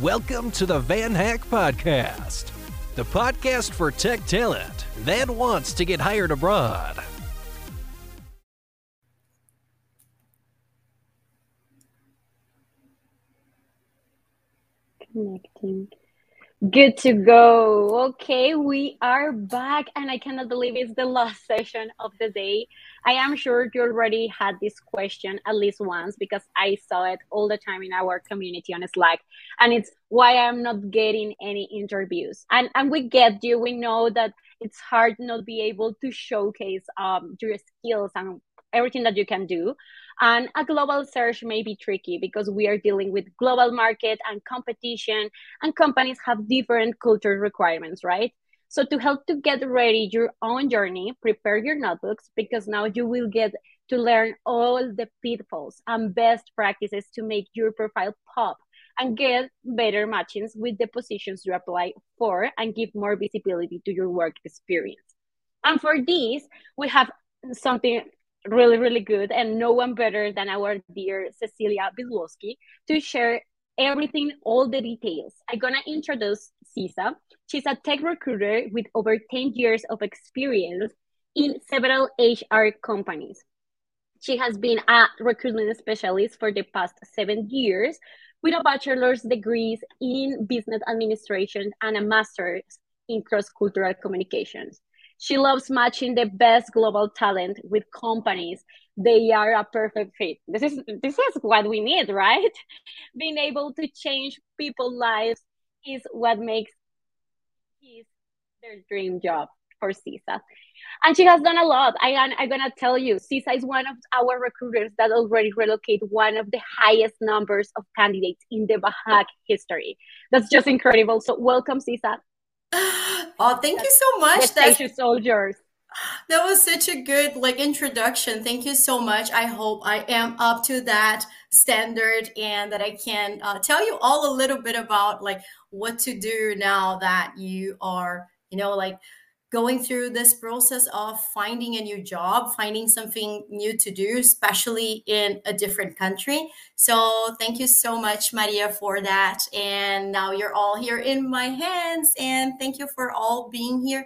Welcome to the Van Hack Podcast, the podcast for tech talent that wants to get hired abroad. Connecting. Good to go. Okay, we are back, and I cannot believe it's the last session of the day. I am sure you already had this question at least once because I saw it all the time in our community on Slack, and it's why I'm not getting any interviews. And and we get you. We know that it's hard not be able to showcase um your skills and everything that you can do. And a global search may be tricky because we are dealing with global market and competition, and companies have different culture requirements, right? So to help to get ready your own journey, prepare your notebooks because now you will get to learn all the pitfalls and best practices to make your profile pop and get better matchings with the positions you apply for and give more visibility to your work experience. And for this, we have something really, really good, and no one better than our dear Cecilia Bydlowski to share everything, all the details. I'm gonna introduce Cisa. She's a tech recruiter with over 10 years of experience in several HR companies. She has been a recruitment specialist for the past seven years with a bachelor's degrees in business administration and a master's in cross-cultural communications. She loves matching the best global talent with companies. They are a perfect fit. This is this is what we need, right? Being able to change people's lives is what makes his their dream job for CISA. And she has done a lot. I, I'm gonna tell you, CISA is one of our recruiters that already relocate one of the highest numbers of candidates in the VanHack history. That's just incredible. So welcome, CISA. Oh, thank you so much. That's soldiers. That was such a good like introduction. Thank you so much. I hope I am up to that standard and that I can uh, tell you all a little bit about like what to do now that you are, you know, like going through this process of finding a new job, finding something new to do, especially in a different country. So, thank you so much, Maria, for that. And now you're all here in my hands. And thank you for all being here.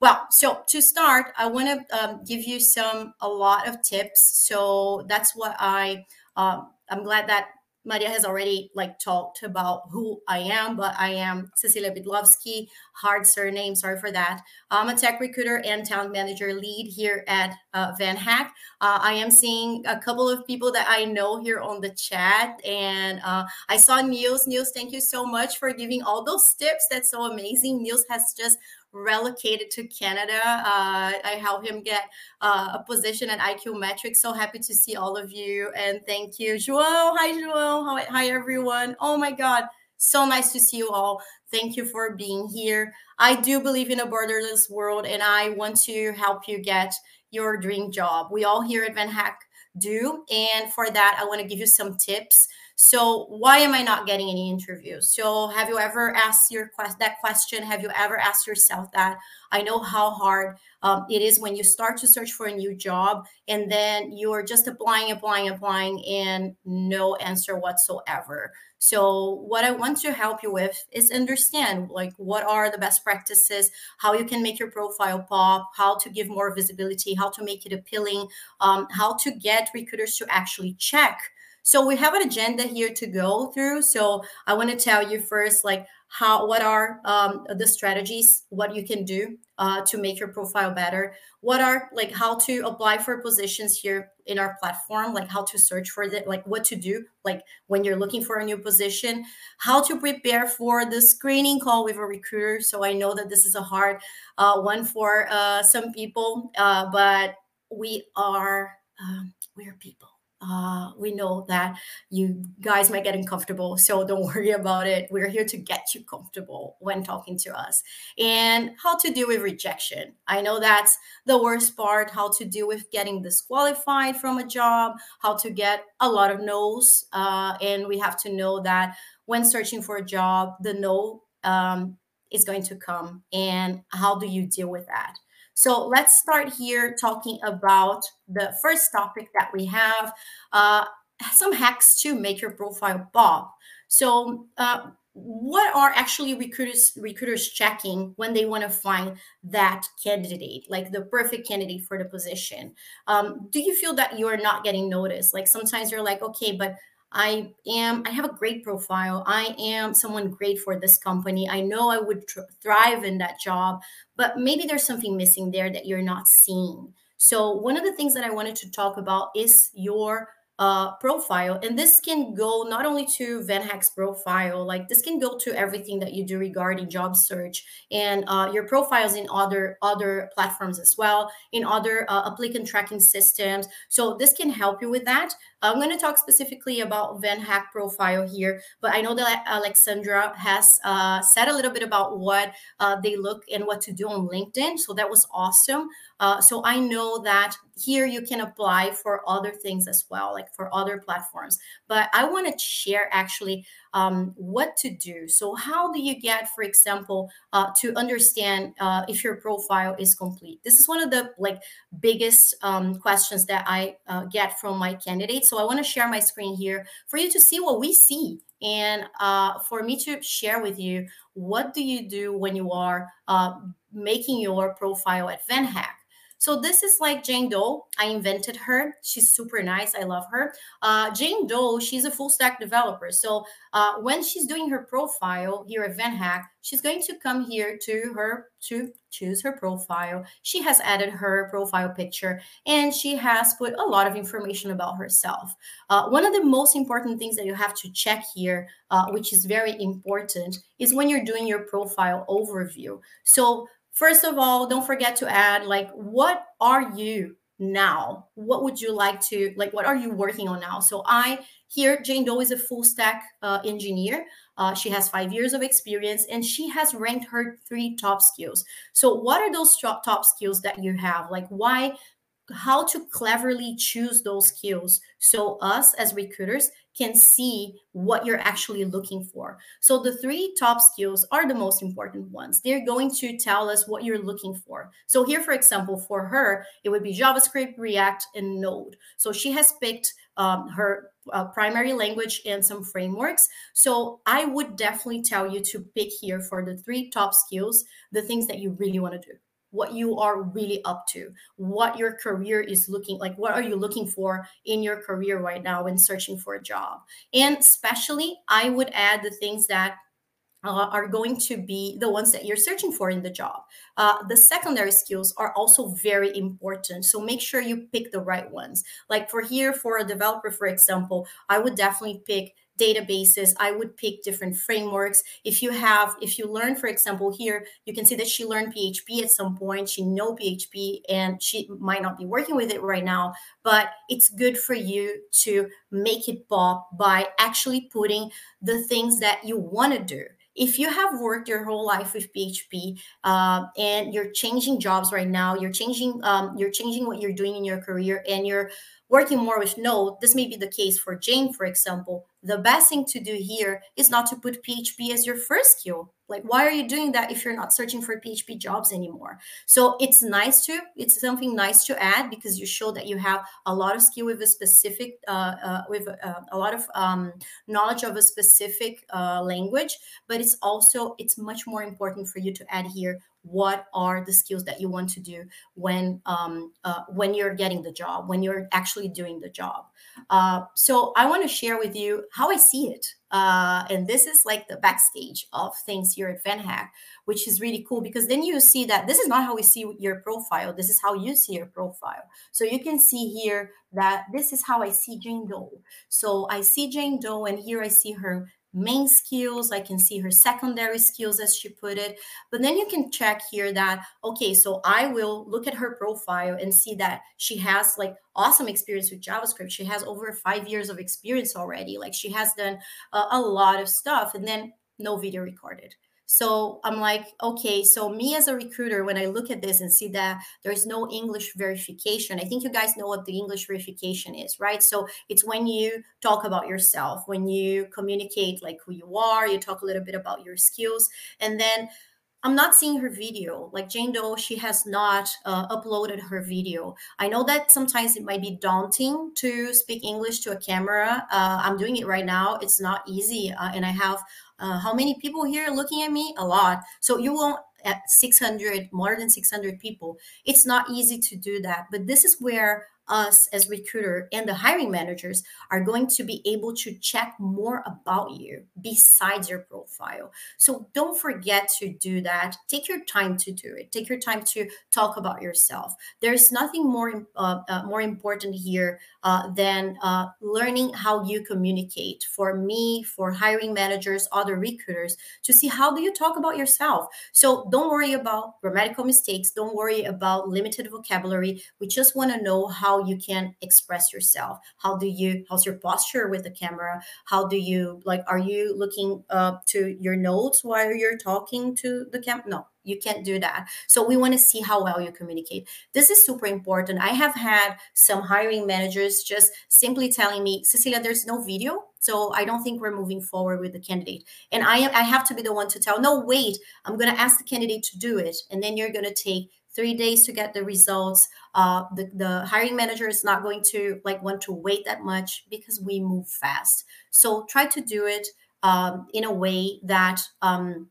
Well, so to start, I want to um, give you some a lot of tips. So that's what I um, I'm glad that Maria has already like talked about who I am, but I am Cecilia Bydlowski, hard surname, sorry for that. I'm a tech recruiter and talent manager lead here at uh, Van Hack. Uh, I am seeing a couple of people that I know here on the chat, and uh, I saw Niels. Niels, thank you so much for giving all those tips. That's so amazing. Niels has just relocated to Canada. Uh, I helped him get uh, a position at iQmetrix. So happy to see all of you and thank you, João. Hi, João. Hi, hi, everyone. Oh my God, so nice to see you all. Thank you for being here. I do believe in a borderless world, and I want to help you get your dream job. We all here at Van Hack do, and for that, I want to give you some tips so why am I not getting any interviews? So have you ever asked your quest that question? Have you ever asked yourself that? I know how hard um, it is when you start to search for a new job and then you're just applying, applying, applying, and no answer whatsoever. So what I want to help you with is understand like what are the best practices, how you can make your profile pop, how to give more visibility, how to make it appealing, um, how to get recruiters to actually check so we have an agenda here to go through. So I want to tell you first, like how, what are um, the strategies, what you can do uh, to make your profile better. What are like how to apply for positions here in our platform, like how to search for it, like what to do, like when you're looking for a new position, how to prepare for the screening call with a recruiter. So I know that this is a hard uh, one for uh, some people, uh, but we are um, we're people uh, we know that you guys might get uncomfortable, so don't worry about it. We're here to get you comfortable when talking to us. And how to deal with rejection. I know that's the worst part how to deal with getting disqualified from a job, how to get a lot of no's. Uh, and we have to know that when searching for a job, the no um, is going to come. And how do you deal with that? So let's start here talking about the first topic that we have, uh, some hacks to make your profile pop. So uh, what are actually recruiters recruiters checking when they want to find that candidate like the perfect candidate for the position um, do you feel that you are not getting noticed like sometimes you're like okay but i am i have a great profile i am someone great for this company i know i would tr- thrive in that job but maybe there's something missing there that you're not seeing so one of the things that i wanted to talk about is your uh, profile. And this can go not only to VanHack's profile, like this can go to everything that you do regarding job search and uh, your profiles in other other platforms as well, in other uh, applicant tracking systems. So this can help you with that. I'm going to talk specifically about Van Hack profile here, but I know that Alexandra has uh, said a little bit about what uh, they look and what to do on LinkedIn. So that was awesome. Uh, so I know that here you can apply for other things as well, like for other platforms. But I want to share actually um, what to do. So, how do you get, for example, uh, to understand uh, if your profile is complete? This is one of the like biggest um, questions that I uh, get from my candidates. So, I want to share my screen here for you to see what we see and uh, for me to share with you what do you do when you are uh, making your profile at VanHack. So this is like Jane Doe. I invented her. She's super nice. I love her. Uh, Jane Doe, she's a full stack developer. So uh, when she's doing her profile here at VanHack, she's going to come here to her to choose her profile. She has added her profile picture and she has put a lot of information about herself. Uh, one of the most important things that you have to check here, uh, which is very important, is when you're doing your profile overview. So First of all, don't forget to add like what are you now? What would you like to like what are you working on now? So I here Jane Doe is a full stack uh, engineer. Uh, she has five years of experience and she has ranked her three top skills. So, what are those top skills that you have? Like, why how to cleverly choose those skills so us as recruiters can see what you're actually looking for. So the three top skills are the most important ones. They're going to tell us what you're looking for. So here, for example, for her, it would be JavaScript, React, and Node. So she has picked um, her uh, primary language and some frameworks. So I would definitely tell you to pick here for the three top skills, the things that you really want to do what you are really up to, what your career is looking like, what are you looking for in your career right now when searching for a job. And especially, I would add the things that uh, are going to be the ones that you're searching for in the job. Uh, the secondary skills are also very important. So make sure you pick the right ones. Like for here, for a developer, for example, I would definitely pick databases i would pick different frameworks. If you have if you learn for example here you can see that she learned php at some point. She know php and she might not be working with it right now but it's good for you to make it pop by actually putting the things that you want to do if you have worked your whole life with php uh, and you're changing jobs right now you're changing um, you're changing what you're doing in your career and you're working more with Node, this may be the case for Jane, for example. The best thing to do here is not to put PHP as your first skill. Like, why are you doing that if you're not searching for PHP jobs anymore? So it's nice to, it's something nice to add because you show that you have a lot of skill with a specific, uh, uh, with uh, a lot of um, knowledge of a specific uh, language. But it's also, it's much more important for you to add here what are the skills that you want to do when um, uh, when you're getting the job when you're actually doing the job uh, so i want to share with you how i see it uh, and this is like the backstage of things here at VanHack, which is really cool because then you see that this is not how we see your profile. This is how you see your profile. So you can see here that this is how I see Jane Doe. So I see Jane Doe, and here I see her main skills. I can see her secondary skills, as she put it. But then you can check here that, okay, so I will look at her profile and see that she has like awesome experience with JavaScript. She has over five years of experience already. Like she has done uh, a lot of stuff and then no video recorded. So I'm like, okay, so me as a recruiter, when I look at this and see that there's no English verification, I think you guys know what the English verification is, right? So it's when you talk about yourself, when you communicate like who you are, you talk a little bit about your skills, and then I'm not seeing her video. Like Jane Doe, she has not uh, uploaded her video. I know that sometimes it might be daunting to speak English to a camera. Uh, I'm doing it right now. It's not easy, uh, and I have uh, how many people here looking at me? A lot. So you won't at 600 more than 600 people it's not easy to do that but this is where us as recruiter and the hiring managers are going to be able to check more about you besides your profile. So don't forget to do that. Take your time to do it. Take your time to talk about yourself. There's nothing more uh, uh, more important here uh, than uh, learning how you communicate. For me, for hiring managers, other recruiters, to see how do you talk about yourself. So don't worry about grammatical mistakes. Don't worry about limited vocabulary. We just want to know how you can express yourself. How do you how's your posture with the camera? How do you like are you looking up to your notes while you're talking to the camera no you can't do that. So we want to see how well you communicate. This is super important. I have had some hiring managers just simply telling me cecilia there's no video so i don't think we're moving forward with the candidate. And i i have to be the one to tell no wait i'm going to ask the candidate to do it and then you're going to take three days to get the results uh, the, the hiring manager is not going to like want to wait that much because we move fast so try to do it um, in a way that um,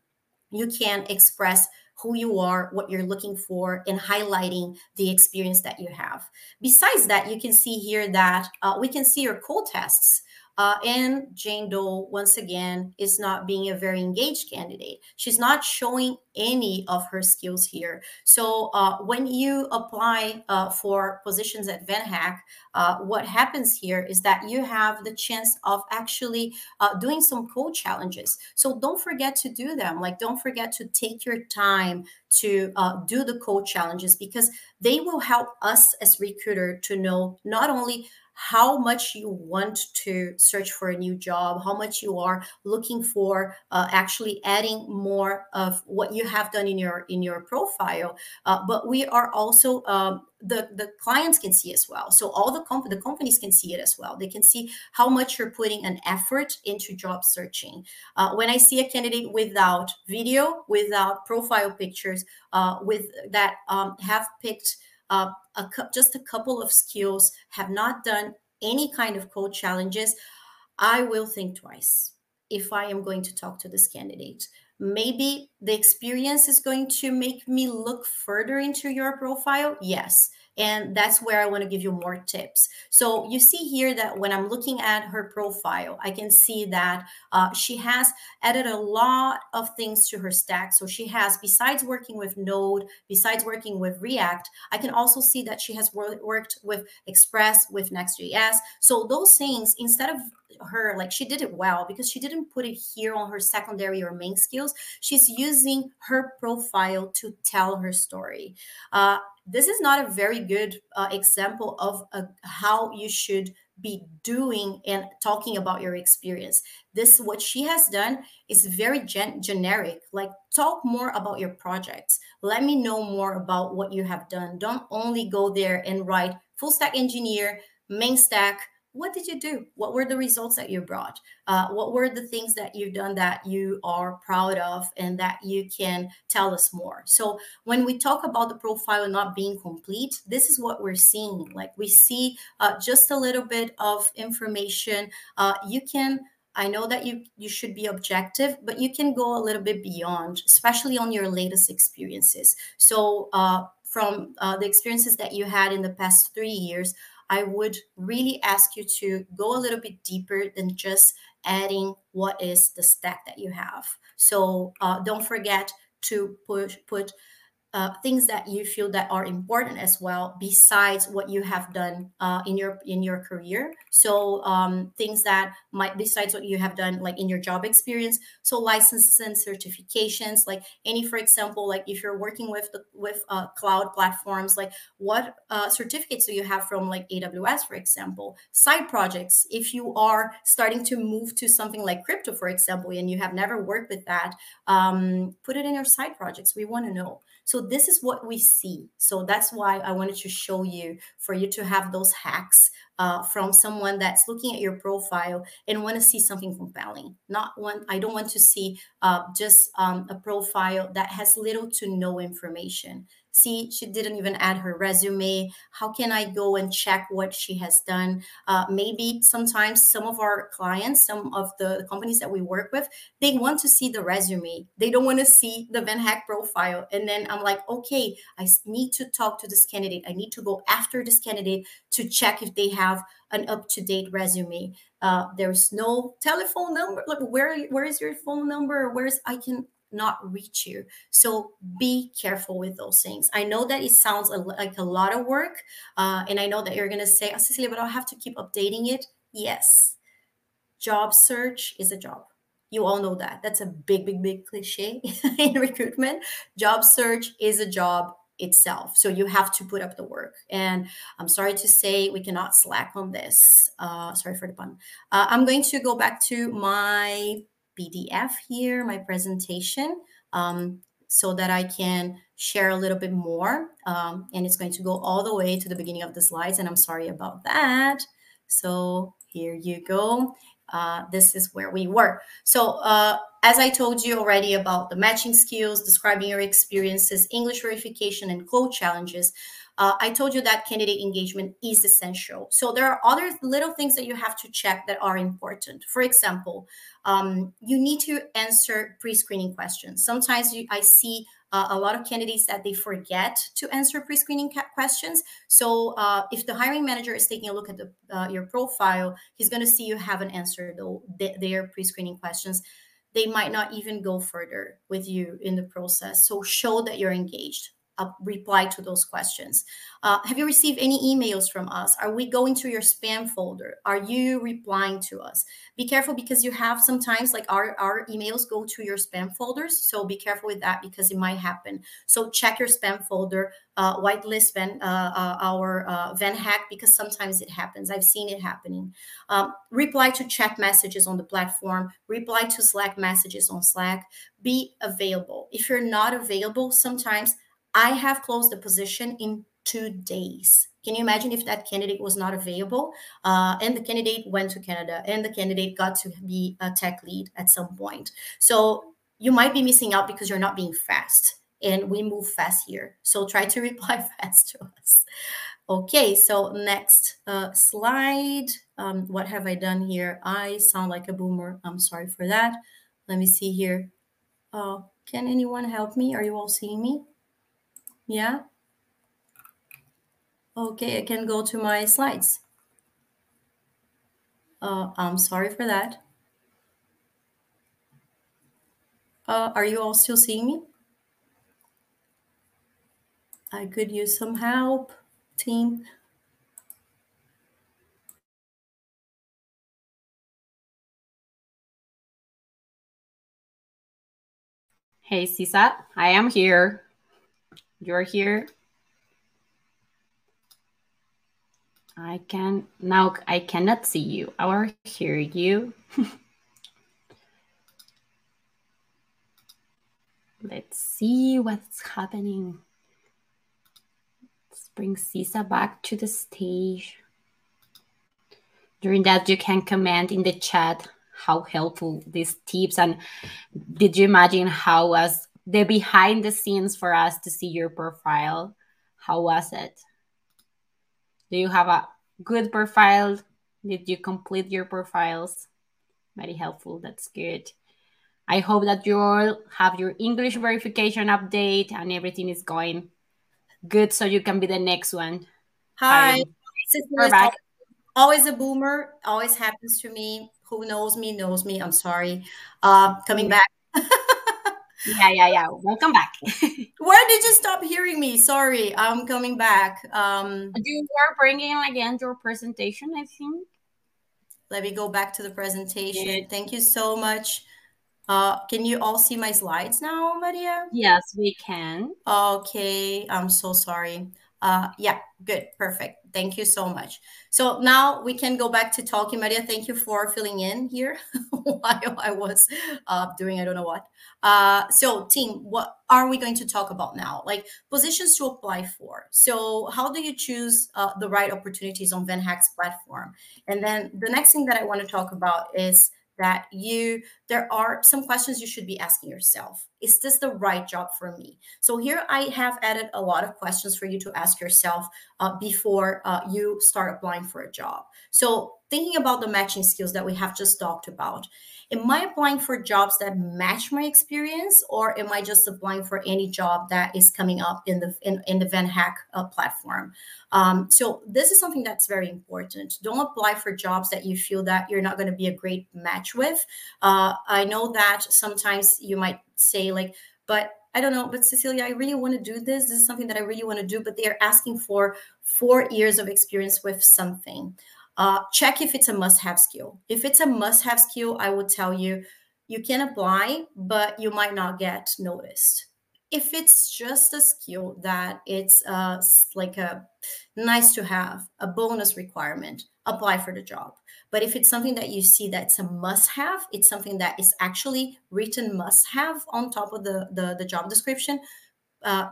you can express who you are, what you're looking for, and highlighting the experience that you have. Besides that, you can see here that uh, we can see your code tests. Uh, and Jane Doe, once again, is not being a very engaged candidate. She's not showing any of her skills here. So uh, when you apply uh, for positions at VanHack, uh, what happens here is that you have the chance of actually uh, doing some code challenges. So don't forget to do them. Like, don't forget to take your time to uh, do the code challenges because they will help us as recruiter to know not only how much you want to search for a new job, how much you are looking for uh, actually adding more of what you have done in your in your profile. Uh, but we are also um, the the clients can see as well. So all the comp- the companies can see it as well. They can see how much you're putting an effort into job searching. Uh, when I see a candidate without video, without profile pictures, uh, with that um, have picked uh, a, just a couple of skills, have not done any kind of code challenges, I will think twice if I am going to talk to this candidate. Maybe the experience is going to make me look further into your profile. Yes. And that's where I want to give you more tips. So you see here that when I'm looking at her profile, I can see that uh, she has added a lot of things to her stack. So she has, besides working with Node, besides working with React, I can also see that she has wor- worked with Express, with Next.js. So those things, instead of her like she did it well because she didn't put it here on her secondary or main skills she's using her profile to tell her story uh, this is not a very good uh, example of how you should be doing and talking about your experience. This what she has done is very gen- generic like talk more about your projects. Let me know more about what you have done. Don't only go there and write full stack engineer main stack what did you do? What were the results that you brought? Uh, what were the things that you've done that you are proud of and that you can tell us more? So when we talk about the profile not being complete this is what we're seeing. Like we see uh, just a little bit of information. Uh, you can I know that you you should be objective, but you can go a little bit beyond, especially on your latest experiences. So, uh, from uh, the experiences that you had in the past three years, I would really ask you to go a little bit deeper than just adding what is the stack that you have. So uh, don't forget to push put uh, things that you feel that are important as well besides what you have done uh, in your in your career. So um, things that might besides what you have done like in your job experience so licenses and certifications like any for example like if you're working with the, with uh, cloud platforms like what uh, certificates do you have from like aws for example? Side projects if you are starting to move to something like crypto for example and you have never worked with that um, put it in your side projects. We want to know so this is what we see. So that's why I wanted to show you for you to have those hacks uh, from someone that's looking at your profile and want to see something compelling. Not one. I don't want to see uh, just um, a profile that has little to no information. See she didn't even add her resume. How can i go and check what she has done? Uh, maybe sometimes some of our clients some of the companies that we work with they want to see the resume. They don't want to see the van Hack profile. And then i'm like okay i need to talk to this candidate. I need to go after this candidate to check if they have an up-to-date resume. Uh, there's no telephone number. Like where where is your phone number? Where's i can not reach you. So be careful with those things. I know that it sounds like a lot of work. Uh, and I know that you're going to say, oh, Cecilia, but I'll have to keep updating it. Yes. Job search is a job. You all know that. That's a big, big, big cliche in recruitment. Job search is a job itself. So you have to put up the work. And I'm sorry to say we cannot slack on this. Uh, sorry for the pun. Uh, I'm going to go back to my PDF here, my presentation, um, so that I can share a little bit more. Um, and it's going to go all the way to the beginning of the slides. And I'm sorry about that. So here you go. Uh, this is where we were. So uh, as I told you already about the matching skills, describing your experiences, English verification, and code challenges, uh, I told you that candidate engagement is essential. So there are other little things that you have to check that are important. For example, um, you need to answer pre-screening questions. Sometimes you, I see uh, a lot of candidates that they forget to answer pre-screening questions. So uh, if the hiring manager is taking a look at the, uh, your profile, he's going to see you haven't answered the, their pre-screening questions. They might not even go further with you in the process. So show that you're engaged uh, reply to those questions. Uh, have you received any emails from us? Are we going to your spam folder? Are you replying to us? Be careful because you have sometimes like our, our emails go to your spam folders. So be careful with that because it might happen. So check your spam folder, uh, whitelist Van, uh, uh, our uh, Van Hack because sometimes it happens. I've seen it happening. Um, reply to chat messages on the platform, reply to Slack messages on Slack. Be available. If you're not available, sometimes I have closed the position in two days. Can you imagine if that candidate was not available uh, and the candidate went to Canada and the candidate got to be a tech lead at some point? So you might be missing out because you're not being fast and we move fast here. So try to reply fast to us. Okay, so next uh, slide. Um, what have I done here? I sound like a boomer. I'm sorry for that. Let me see here. Uh, can anyone help me? Are you all seeing me? Yeah. Okay, I can go to my slides. Uh, I'm sorry for that. Uh, are you all still seeing me? I could use some help, team. Hey, CSAT, I am here. You're here. I can now I cannot see you or hear you. Let's see what's happening. Let's bring Cisa back to the stage. During that, you can comment in the chat how helpful these tips and did you imagine how was the behind the scenes for us to see your profile. How was it? Do you have a good profile? Did you complete your profiles? Very helpful. That's good. I hope that you all have your English verification update and everything is going good so you can be the next one. Hi. We're back. Always a boomer. Always happens to me. Who knows me knows me. I'm sorry. Uh, coming back. Yeah, yeah, yeah. Welcome back. Where did you stop hearing me? Sorry, I'm coming back. Um, you were bringing again your presentation, I think. Let me go back to the presentation. Yeah. Thank you so much. Uh, can you all see my slides now, Maria? Yes, we can. Okay, I'm so sorry. Uh, yeah, good, perfect. Thank you so much. So now we can go back to talking. Maria, thank you for filling in here while I was uh, doing I don't know what. Uh, so, team, what are we going to talk about now? Like positions to apply for. So, how do you choose uh, the right opportunities on Van Hack's platform? And then the next thing that I want to talk about is that you there are some questions you should be asking yourself. Is this the right job for me? So here i have added a lot of questions for you to ask yourself uh, before uh, you start applying for a job. So thinking about the matching skills that we have just talked about am I applying for jobs that match my experience, or am I just applying for any job that is coming up in the in, in the VanHack uh, platform? Um, so this is something that's very important. Don't apply for jobs that you feel that you're not going to be a great match with. Uh, I know that sometimes you might say like, but I don't know, but Cecilia, I really want to do this. This is something that I really want to do, but they're asking for four years of experience with something. Uh, check if it's a must have skill. If it's a must have skill, I would tell you you can apply, but you might not get noticed. If it's just a skill that it's uh, like a nice to have, a bonus requirement, apply for the job. But if it's something that you see that's a must have, it's something that is actually written must have on top of the, the, the job description, uh,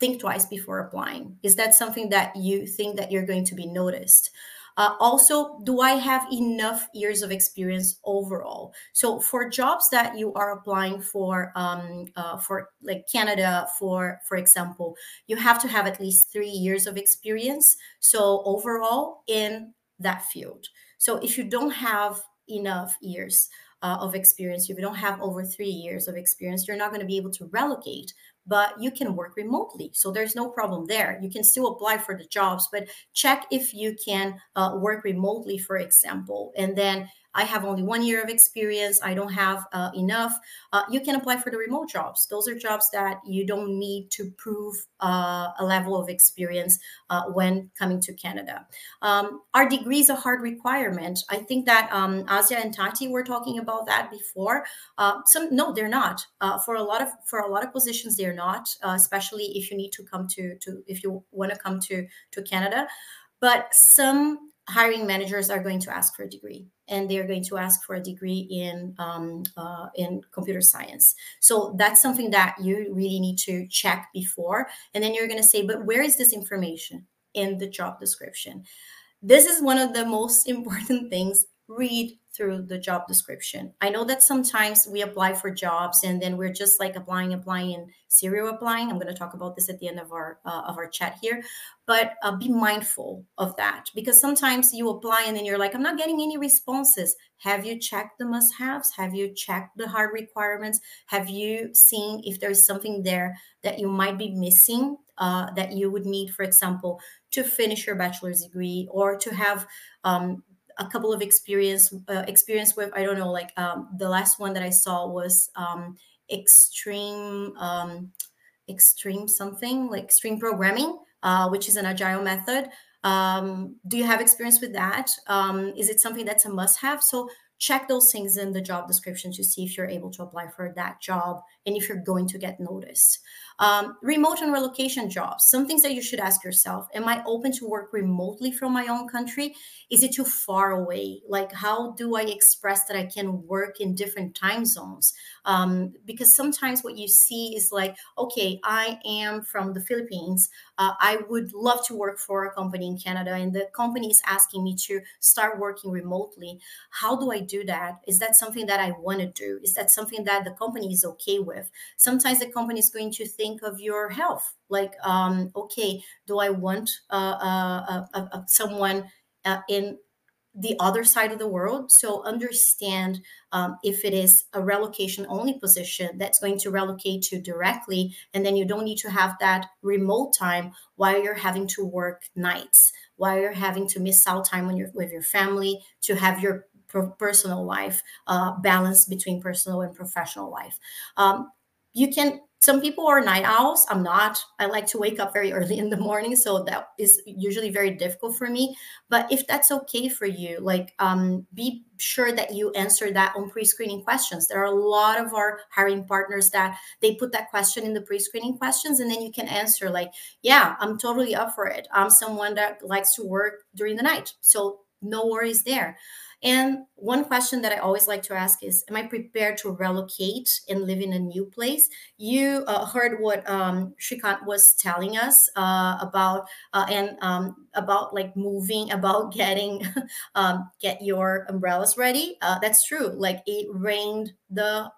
think twice before applying. Is that something that you think that you're going to be noticed? Uh, also, do I have enough years of experience overall? So for jobs that you are applying for, um, uh, for like Canada, for for example, you have to have at least three years of experience. So overall in that field. So if you don't have enough years uh, of experience, if you don't have over three years of experience, you're not going to be able to relocate but you can work remotely. So there's no problem there. You can still apply for the jobs, but check if you can uh, work remotely, for example. And then I have only one year of experience. I don't have uh, enough. Uh, you can apply for the remote jobs. Those are jobs that you don't need to prove uh, a level of experience uh, when coming to Canada. Um, are degrees a hard requirement? I think that um, Asia and Tati were talking about that before. Uh, some no, they're not. Uh, for a lot of for a lot of positions, they're not. especially if you need to come to to if you want to come to to Canada. But some hiring managers are going to ask for a degree and they're going to ask for a degree in um, uh, in computer science. So that's something that you really need to check before and then you're going to say but where is this information in the job description? This is one of the most important things. Read through the job description. I know that sometimes we apply for jobs and then we're just like applying, applying, serial applying. I'm going to talk about this at the end of our uh, of our chat here, but uh, be mindful of that because sometimes you apply and then you're like, I'm not getting any responses. Have you checked the must-haves? Have you checked the hard requirements? Have you seen if there's something there that you might be missing uh, that you would need, for example, to finish your bachelor's degree or to have um, a couple of experience uh, experience with I don't know like um, the last one that I saw was um, extreme um, extreme something like extreme programming, uh, which is an agile method. Um, do you have experience with that? Um, is it something that's a must have? So check those things in the job description to see if you're able to apply for that job and if you're going to get noticed. Um, remote and relocation jobs, some things that you should ask yourself Am I open to work remotely from my own country? Is it too far away? Like, how do I express that I can work in different time zones? Um, because sometimes what you see is like, okay, I am from the Philippines. Uh, I would love to work for a company in Canada, and the company is asking me to start working remotely. How do I do that? Is that something that I want to do? Is that something that the company is okay with? Sometimes the company is going to think of your health like um, okay do i want uh, uh, uh, uh someone uh, in the other side of the world? So understand um, if it is a relocation only position that's going to relocate to directly and then you don't need to have that remote time while you're having to work nights while you're having to miss out time when you're with your family to have your personal life uh, balance between personal and professional life. Um, you can some people are night owls. I'm not. I like to wake up very early in the morning so that is usually very difficult for me. But if that's okay for you like um, be sure that you answer that on pre-screening questions. There are a lot of our hiring partners that they put that question in the pre-screening questions and then you can answer like yeah i'm totally up for it. I'm someone that likes to work during the night so no worries there And one question that I always like to ask is Am I prepared to relocate and live in a new place? You uh, heard what um, Shrikant was telling us uh, about, uh, and um, about like moving, about getting, um, get your umbrellas ready. Uh, that's true. Like it rained the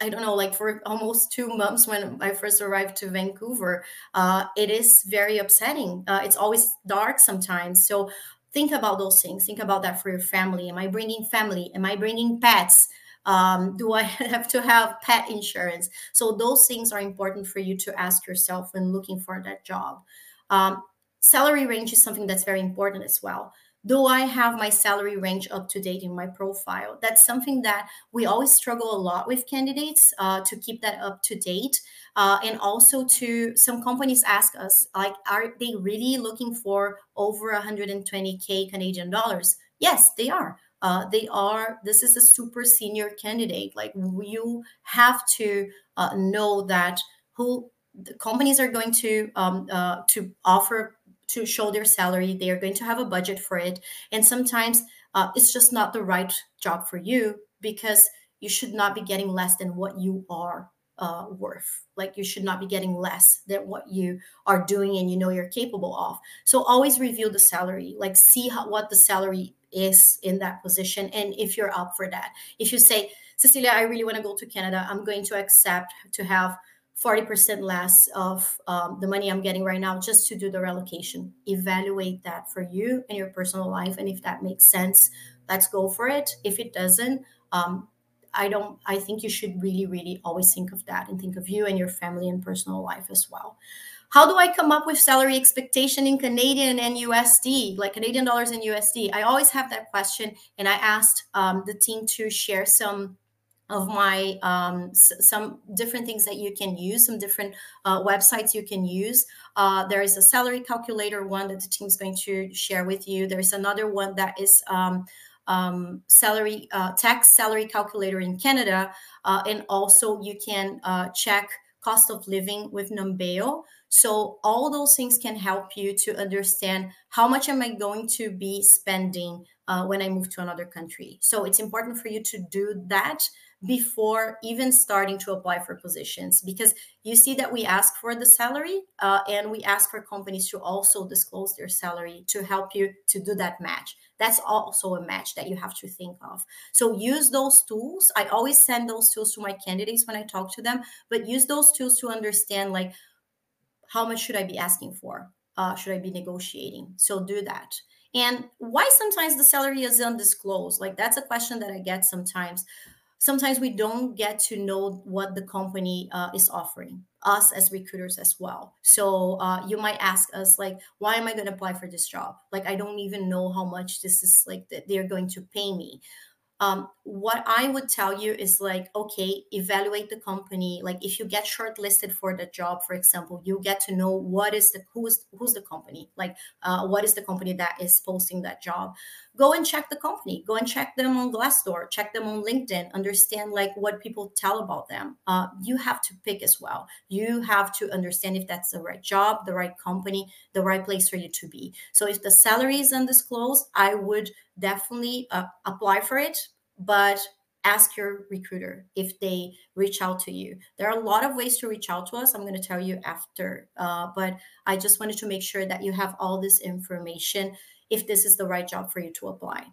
I don't know, like for almost two months when I first arrived to Vancouver, uh, it is very upsetting. Uh, it's always dark sometimes. So think about those things. Think about that for your family. Am i bringing family? Am i bringing pets? Um, do i have to have pet insurance? So those things are important for you to ask yourself when looking for that job. Um, salary range is something that's very important as well do I have my salary range up to date in my profile? That's something that we always struggle a lot with candidates uh, to keep that up to date. Uh, and also to some companies ask us, like, are they really looking for over 120K Canadian dollars? Yes, they are. Uh, they are, this is a super senior candidate. Like you have to uh, know that who the companies are going to um, uh, to offer to show their salary. They are going to have a budget for it. And sometimes uh, it's just not the right job for you because you should not be getting less than what you are uh, worth. Like you should not be getting less than what you are doing and you know you're capable of. So always review the salary, like see how, what the salary is in that position and if you're up for that. If you say, Cecilia, I really want to go to Canada, I'm going to accept to have 40% less of um, the money I'm getting right now just to do the relocation. Evaluate that for you and your personal life. And if that makes sense, let's go for it. If it doesn't, um, I don't, I think you should really, really always think of that and think of you and your family and personal life as well. How do I come up with salary expectation in Canadian and USD, like Canadian dollars and USD? I always have that question. And I asked um, the team to share some of my um, some different things that you can use, some different uh, websites you can use. Uh, there is a salary calculator one that the team is going to share with you. There's another one that is um, um, salary uh, tax salary calculator in Canada, uh, and also you can uh, check cost of living with Numbeo. So all those things can help you to understand how much am I going to be spending uh, when I move to another country. So it's important for you to do that before even starting to apply for positions. Because you see that we ask for the salary uh, and we ask for companies to also disclose their salary to help you to do that match. That's also a match that you have to think of. So use those tools. I always send those tools to my candidates when i talk to them but use those tools to understand like how much should i be asking for? Uh, should i be negotiating? So do that. And why sometimes the salary is undisclosed? Like that's a question that i get sometimes sometimes we don't get to know what the company uh, is offering us as recruiters as well so uh, you might ask us like why am i going to apply for this job like i don't even know how much this is like that they're going to pay me um, what I would tell you is like, okay, evaluate the company. Like if you get shortlisted for the job, for example, you get to know what is the who's who's the company, like uh, what is the company that is posting that job. Go and check the company. Go and check them on Glassdoor. Check them on LinkedIn. Understand like what people tell about them. Uh, you have to pick as well. You have to understand if that's the right job, the right company, the right place for you to be. So if the salary is undisclosed, I would definitely uh, apply for it, but ask your recruiter if they reach out to you. There are a lot of ways to reach out to us. I'm going to tell you after, uh, but I just wanted to make sure that you have all this information if this is the right job for you to apply,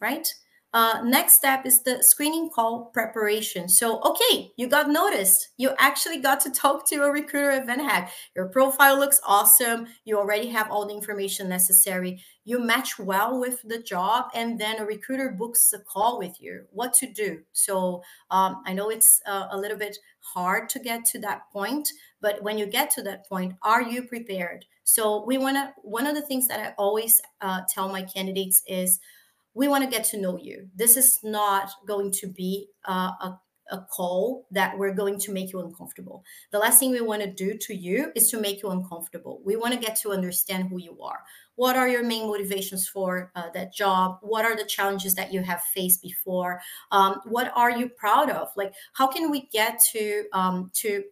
right? Uh, next step is the screening call preparation. So, okay, you got noticed. You actually got to talk to a recruiter at VanHack. Your profile looks awesome. You already have all the information necessary. You match well with the job, and then a recruiter books a call with you. What to do? So, um, I know it's uh, a little bit hard to get to that point, but when you get to that point, are you prepared? So, we want to, one of the things that I always uh, tell my candidates is, we want to get to know you. This is not going to be uh, a, a call that we're going to make you uncomfortable. The last thing we want to do to you is to make you uncomfortable. We want to get to understand who you are. What are your main motivations for uh, that job? What are the challenges that you have faced before? Um, what are you proud of? Like, how can we get to um, to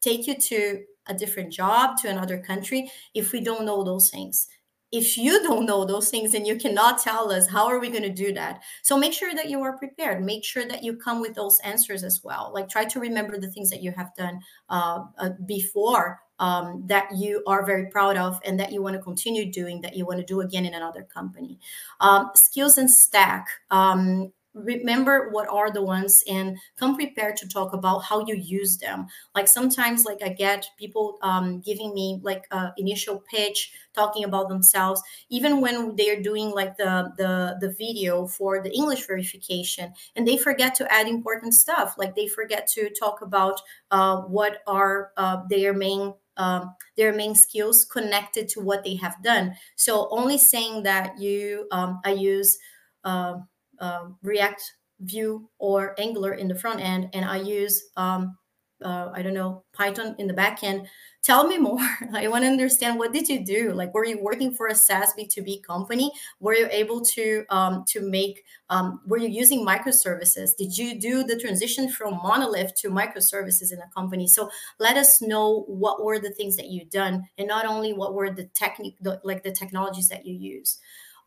take you to a different job to another country if we don't know those things? if you don't know those things and you cannot tell us how are we going to do that? So make sure that you are prepared. Make sure that you come with those answers as well. Like try to remember the things that you have done uh, uh, before um, that you are very proud of and that you want to continue doing that you want to do again in another company. Um, skills and stack. Um, remember what are the ones and come prepared to talk about how you use them. Like sometimes like i get people um, giving me like a initial pitch talking about themselves. Even when they're doing like the the the video for the english verification and they forget to add important stuff. Like they forget to talk about uh, what are uh, their main um, their main skills connected to what they have done. So only saying that you um, i use uh, um, React, Vue, or Angular in the front end, and I use um, uh, I don't know Python in the back end. Tell me more. I want to understand what did you do? Like, were you working for a SaaS B2B company? Were you able to um, to make? Um, were you using microservices? Did you do the transition from monolith to microservices in a company? So let us know what were the things that you done, and not only what were the technique, like the technologies that you use.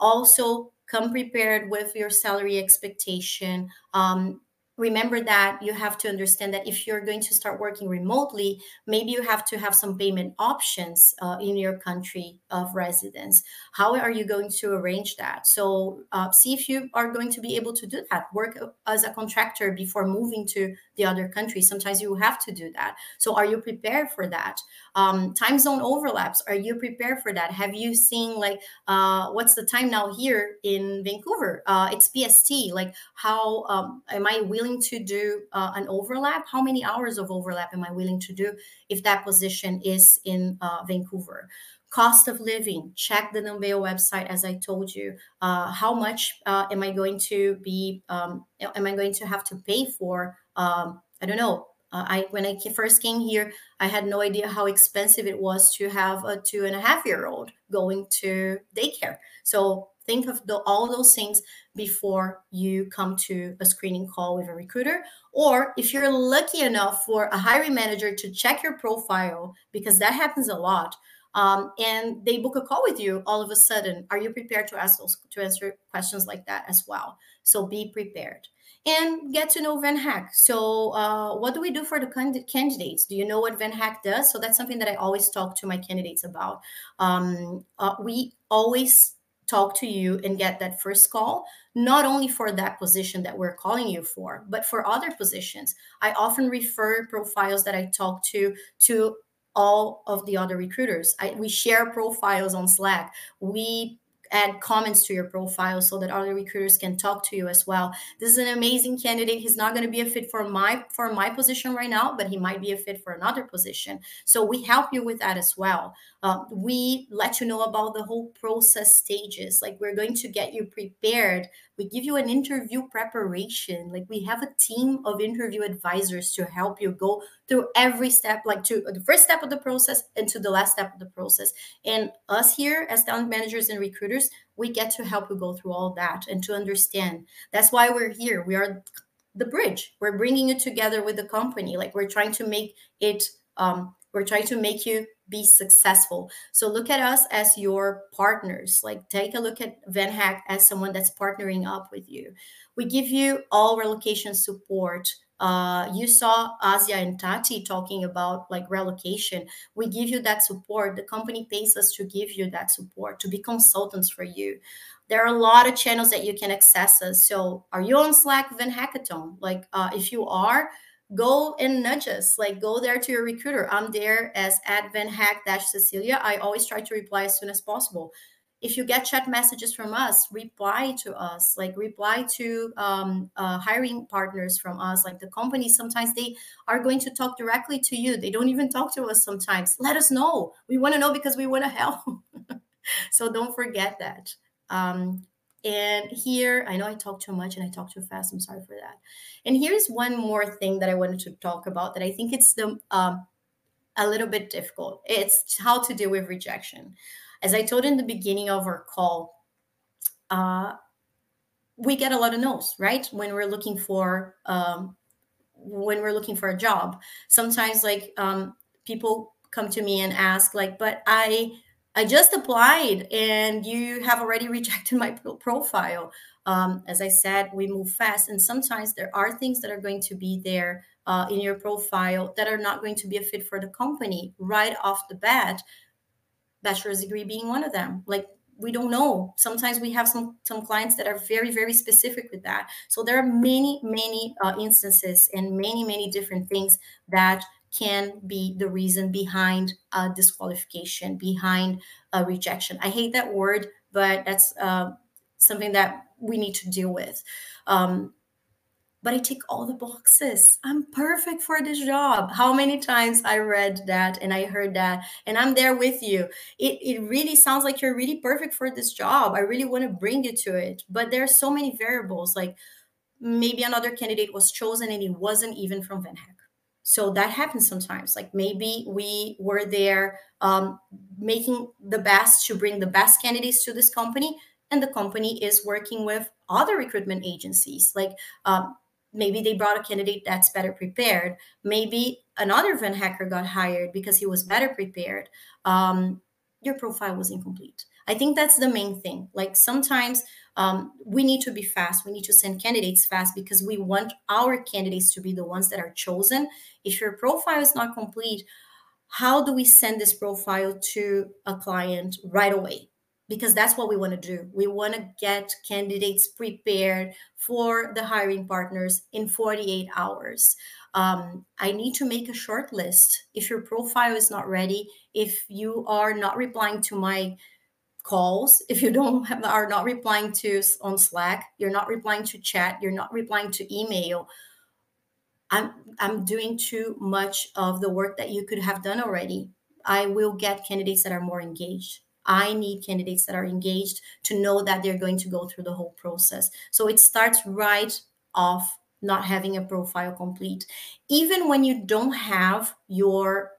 Also, come prepared with your salary expectation. Um, remember that you have to understand that if you're going to start working remotely maybe you have to have some payment options uh, in your country of residents. how are you going to arrange that? So uh, see if you are going to be able to do that. Work as a contractor before moving to the other country. Sometimes you have to do that. So are you prepared for that? Um, time zone overlaps. Are you prepared for that? Have you seen like uh, what's the time now here in vancouver? Uh, it's pst like how um, am i willing willing to do uh, an overlap? How many hours of overlap am I willing to do if that position is in uh, Vancouver? Cost of living, check the Numbeo website as I told you. Uh, how much uh, am I going to be, um, am I going to have to pay for? Um, I don't know, uh, I when I first came here, I had no idea how expensive it was to have a two and a half year old going to daycare. So think of the, all those things before you come to a screening call with a recruiter or if you're lucky enough for a hiring manager to check your profile because that happens a lot um, and they book a call with you all of a sudden are you prepared to ask those to answer questions like that as well so be prepared and get to know VanHack. So, uh, what do we do for the candidates? Do you know what VanHack does? So, that's something that I always talk to my candidates about. Um, uh, we always talk to you and get that first call, not only for that position that we're calling you for, but for other positions. I often refer profiles that I talk to to all of the other recruiters. I, we share profiles on Slack. We add comments to your profile so that other recruiters can talk to you as well. This is an amazing candidate. He's not going to be a fit for my for my position right now, but he might be a fit for another position. So we help you with that as well. Uh, we let you know about the whole process stages. Like we're going to get you prepared. We give you an interview preparation. Like we have a team of interview advisors to help you go through every step like to the first step of the process and to the last step of the process. And us here as talent managers and recruiters we get to help you go through all that and to understand. That's why we're here. We are the bridge. We're bringing you together with the company. Like we're trying to make it um, we're trying to make you be successful. So look at us as your partners. Like take a look at VanHack as someone that's partnering up with you. We give you all relocation support. Uh, you saw Asia and Tati talking about like relocation. We give you that support. The company pays us to give you that support, to be consultants for you. There are a lot of channels that you can access us. So, are you on Slack Van Hackathon? Like, uh, if you are, go and nudge us like go there to your recruiter. I'm there as advent hack dash cecilia. I always try to reply as soon as possible. If you get chat messages from us reply to us like reply to um, uh, hiring partners from us. Like the companies sometimes they are going to talk directly to you. They don't even talk to us sometimes. Let us know. We want to know because we want to help. So don't forget that. Um, and here, I know I talk too much and I talk too fast. I'm sorry for that. And here's one more thing that I wanted to talk about that I think it's the um, a little bit difficult. It's how to deal with rejection. As I told in the beginning of our call, uh, we get a lot of no's, right? When we're looking for um, when we're looking for a job. Sometimes, like um, people come to me and ask, like, "But I I just applied and you have already rejected my profile. Um, as I said, we move fast, and sometimes there are things that are going to be there uh, in your profile that are not going to be a fit for the company right off the bat. Bachelor's degree being one of them. Like we don't know. Sometimes we have some some clients that are very very specific with that. So there are many many uh, instances and many many different things that can be the reason behind a disqualification, behind a rejection. I hate that word, but that's uh, something that we need to deal with. Um, but I tick all the boxes. I'm perfect for this job. How many times I read that and I heard that, and I'm there with you. It, it really sounds like you're really perfect for this job. I really want to bring you to it. But there are so many variables. Like maybe another candidate was chosen and he wasn't even from Van. So that happens sometimes. Like maybe we were there um, making the best to bring the best candidates to this company, and the company is working with other recruitment agencies. Like um, maybe they brought a candidate that's better prepared maybe another van hacker got hired because he was better prepared um, your profile was incomplete i think that's the main thing like sometimes um, we need to be fast we need to send candidates fast because we want our candidates to be the ones that are chosen if your profile is not complete how do we send this profile to a client right away because that's what we want to do. We want to get candidates prepared for the hiring partners in 48 hours. Um, I need to make a short list. If your profile is not ready, if you are not replying to my calls, if you don't have, are not replying to on Slack, you're not replying to chat, you're not replying to email. I'm I'm doing too much of the work that you could have done already. I will get candidates that are more engaged. I need candidates that are engaged to know that they're going to go through the whole process. So it starts right off not having a profile complete. Even when you don't have your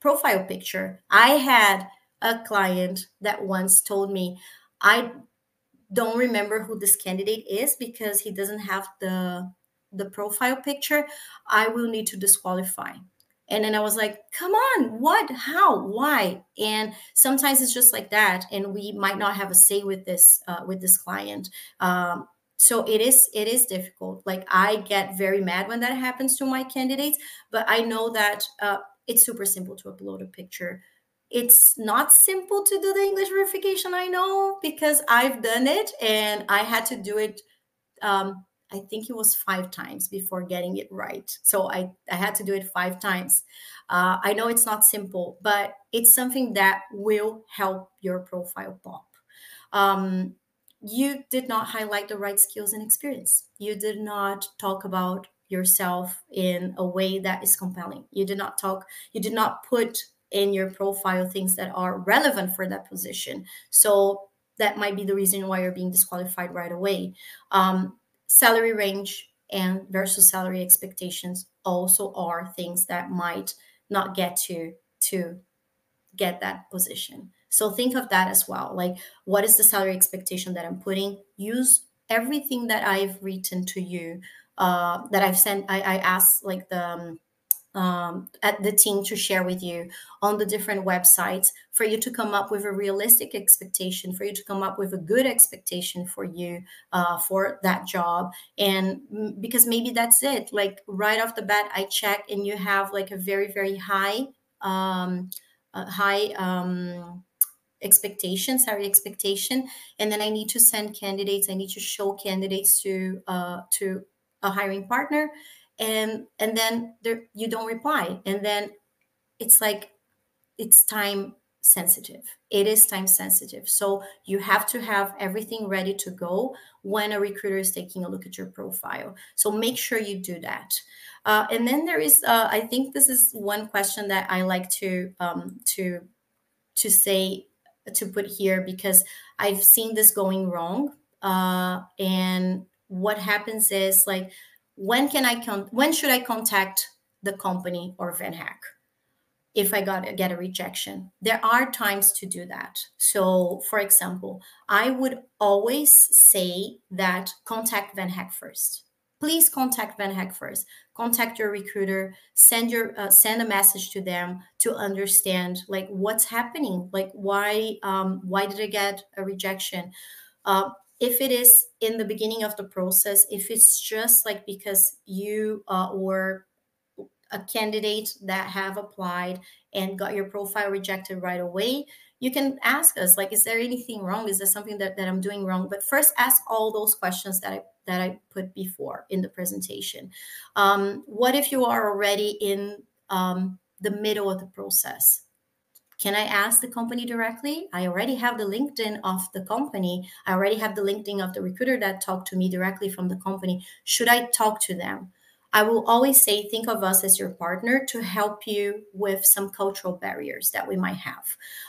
profile picture, I had a client that once told me, I don't remember who this candidate is because he doesn't have the the profile picture. I will need to disqualify. And then i was like come on what? How? Why? And sometimes it's just like that and we might not have a say with this uh, with this client. Um, so it is it is difficult. Like i get very mad when that happens to my candidates but i know that uh, it's super simple to upload a picture it's not simple to do the english verification i know because i've done it and i had to do it um, I think it was five times before getting it right. So I, I had to do it five times. Uh, I know it's not simple, but it's something that will help your profile pop. Um, you did not highlight the right skills and experience. You did not talk about yourself in a way that is compelling. You did not talk, you did not put in your profile things that are relevant for that position. So that might be the reason why you're being disqualified right away. Um, salary range and versus salary expectations also are things that might not get you to get that position so think of that as well like what is the salary expectation that i'm putting use everything that i've written to you uh, that i've sent i, I asked like the um, um, at the team to share with you on the different websites for you to come up with a realistic expectation, for you to come up with a good expectation for you uh, for that job. And because maybe that's it, like right off the bat, I check and you have like a very, very high, um, high, um, expectation sorry expectation. And then i need to send candidates. I need to show candidates to uh, to a hiring partner and and then there you don't reply. And then it's like it's time sensitive. It is time sensitive. So you have to have everything ready to go when a recruiter is taking a look at your profile. So make sure you do that. Uh, and then there is uh, i think this is one question that i like to um, to to say to put here because i've seen this going wrong. Uh, and what happens is like when can I con- when should I contact the company or VanHack if I got get a rejection? There are times to do that. So, for example, I would always say that contact VanHack first. Please contact VanHack first. contact your recruiter send your uh, send a message to them to understand like what's happening like why um, why did i get a rejection uh, if it is in the beginning of the process if it's just like because you uh, were a candidate that have applied and got your profile rejected right away you can ask us like is there anything wrong? Is there something that, that i'm doing wrong? But first ask all those questions that i that i put before in the presentation. Um, what if you are already in um, the middle of the process can i ask the company directly i already have the linkedin of the company i already have the linkedin of the recruiter that talked to me directly from the company should i talk to them I will always say, think of us as your partner to help you with some cultural barriers that we might have.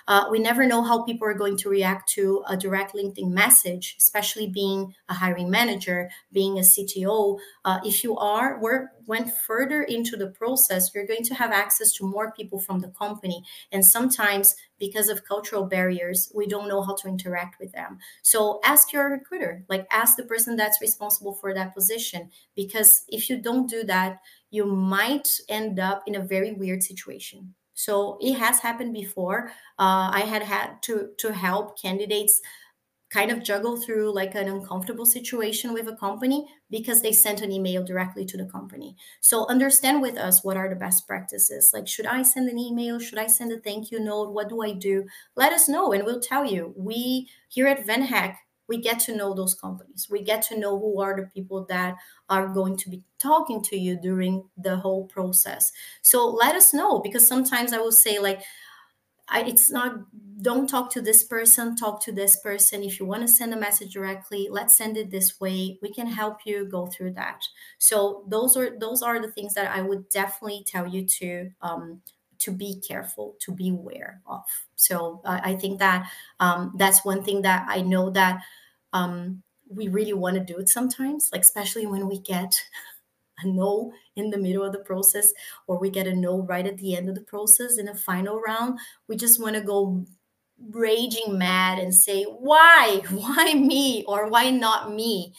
Uh, we never know how people are going to react to a direct LinkedIn message, especially being a hiring manager, being a CTO. Uh, if you are, we're went further into the process, you're going to have access to more people from the company. And sometimes, because of cultural barriers, we don't know how to interact with them. So ask your recruiter, like ask the person that's responsible for that position. Because if you don't do that, you might end up in a very weird situation. So it has happened before. Uh, I had had to to help candidates kind of juggle through like an uncomfortable situation with a company because they sent an email directly to the company. So understand with us what are the best practices. Like, should I send an email? Should I send a thank you note? What do I do? Let us know and we'll tell you. We here at VanHack, we get to know those companies. We get to know who are the people that are going to be talking to you during the whole process. So let us know because sometimes I will say, like, I, it's not don't talk to this person talk to this person. If you want to send a message directly let's send it this way. We can help you go through that. So those are those are the things that i would definitely tell you to um, to be careful to be aware of. So uh, i think that um, that's one thing that i know that um, we really want to do it sometimes like especially when we get a no in the middle of the process or we get a no right at the end of the process in a final round we just want to go raging mad and say why? Why me? Or why not me?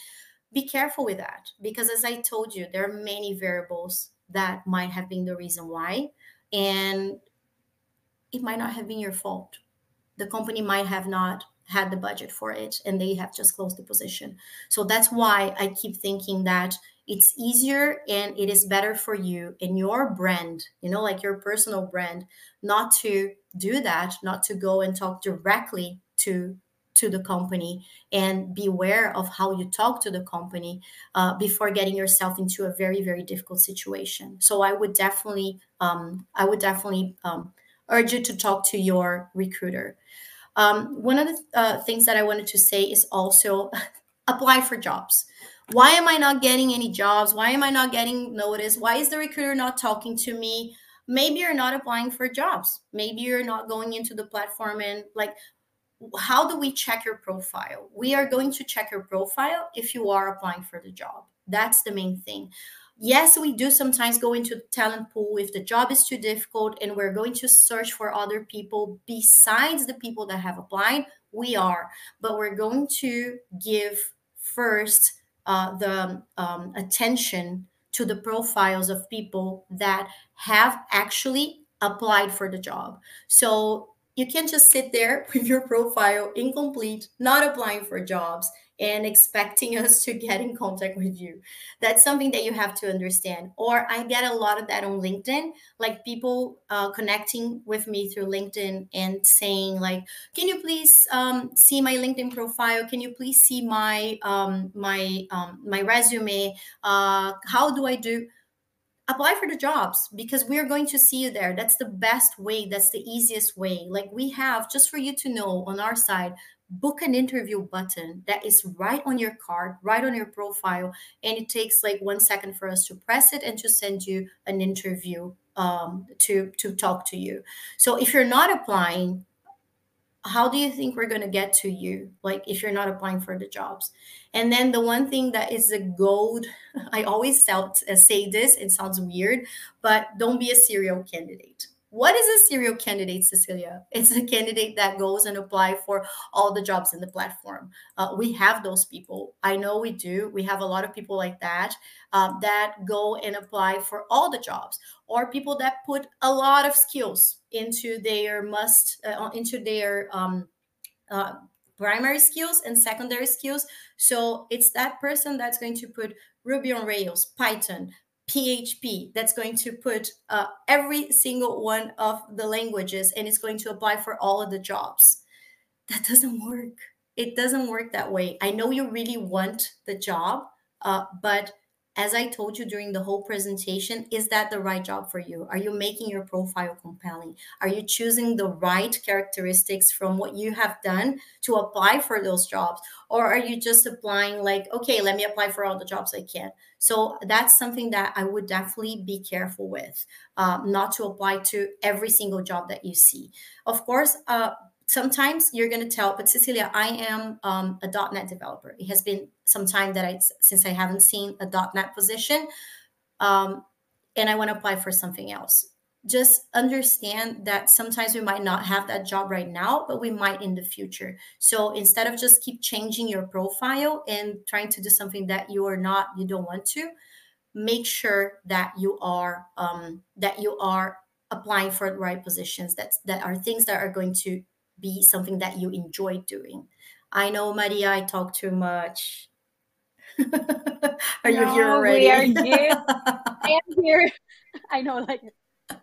Be careful with that because as i told you there are many variables that might have been the reason why and it might not have been your fault. The company might have not had the budget for it and they have just closed the position. So that's why i keep thinking that it's easier and it is better for you and your brand, you know, like your personal brand, not to do that, not to go and talk directly to to the company. And be aware of how you talk to the company uh, before getting yourself into a very very difficult situation. So i would definitely um, i would definitely um, urge you to talk to your recruiter. Um, one of the uh, things that i wanted to say is also apply for jobs why am I not getting any jobs? Why am I not getting notice? Why is the recruiter not talking to me? Maybe you're not applying for jobs. Maybe you're not going into the platform and like how do we check your profile? We are going to check your profile if you are applying for the job. That's the main thing. Yes, we do sometimes go into talent pool if the job is too difficult and we're going to search for other people besides the people that have applied. We are, but we're going to give first uh, the um, attention to the profiles of people that have actually applied for the job. So you can't just sit there with your profile incomplete, not applying for jobs, and expecting us to get in contact with you. That's something that you have to understand. Or I get a lot of that on LinkedIn, like people uh, connecting with me through LinkedIn and saying like, "Can you please um, see my LinkedIn profile? Can you please see my um, my um, my resume? Uh, how do I do?" apply for the jobs because we are going to see you there that's the best way that's the easiest way like we have just for you to know on our side book an interview button that is right on your card, right on your profile. And it takes like one second for us to press it and to send you an interview um, to, to talk to you. So if you're not applying, how do you think we're going to get to you? Like if you're not applying for the jobs. And then the one thing that is the gold, I always uh, say this, it sounds weird, but don't be a serial candidate what is a serial candidate, Cecilia? It's a candidate that goes and apply for all the jobs in the platform. Uh, we have those people. I know we do. We have a lot of people like that um, that go and apply for all the jobs, or people that put a lot of skills into their must uh, into their um, uh, primary skills and secondary skills. So it's that person that's going to put Ruby on Rails, Python, PHP that's going to put uh, every single one of the languages and it's going to apply for all of the jobs. That doesn't work. It doesn't work that way. I know you really want the job, uh, but as I told you during the whole presentation, is that the right job for you? Are you making your profile compelling? Are you choosing the right characteristics from what you have done to apply for those jobs? Or are you just applying, like, okay, let me apply for all the jobs I can? So that's something that I would definitely be careful with, uh, not to apply to every single job that you see. Of course, uh, sometimes you're going to tell, but Cecilia, I am um, a .NET developer. It has been some time that I, since I haven't seen a .NET position, um, and I want to apply for something else. Just understand that sometimes we might not have that job right now, but we might in the future. So instead of just keep changing your profile and trying to do something that you are not, you don't want to, make sure that you are um, that you are applying for the right positions. That that are things that are going to be something that you enjoy doing. I know, Maria, I talk too much. are no, you here already? We are here. I am here. I know, like, no,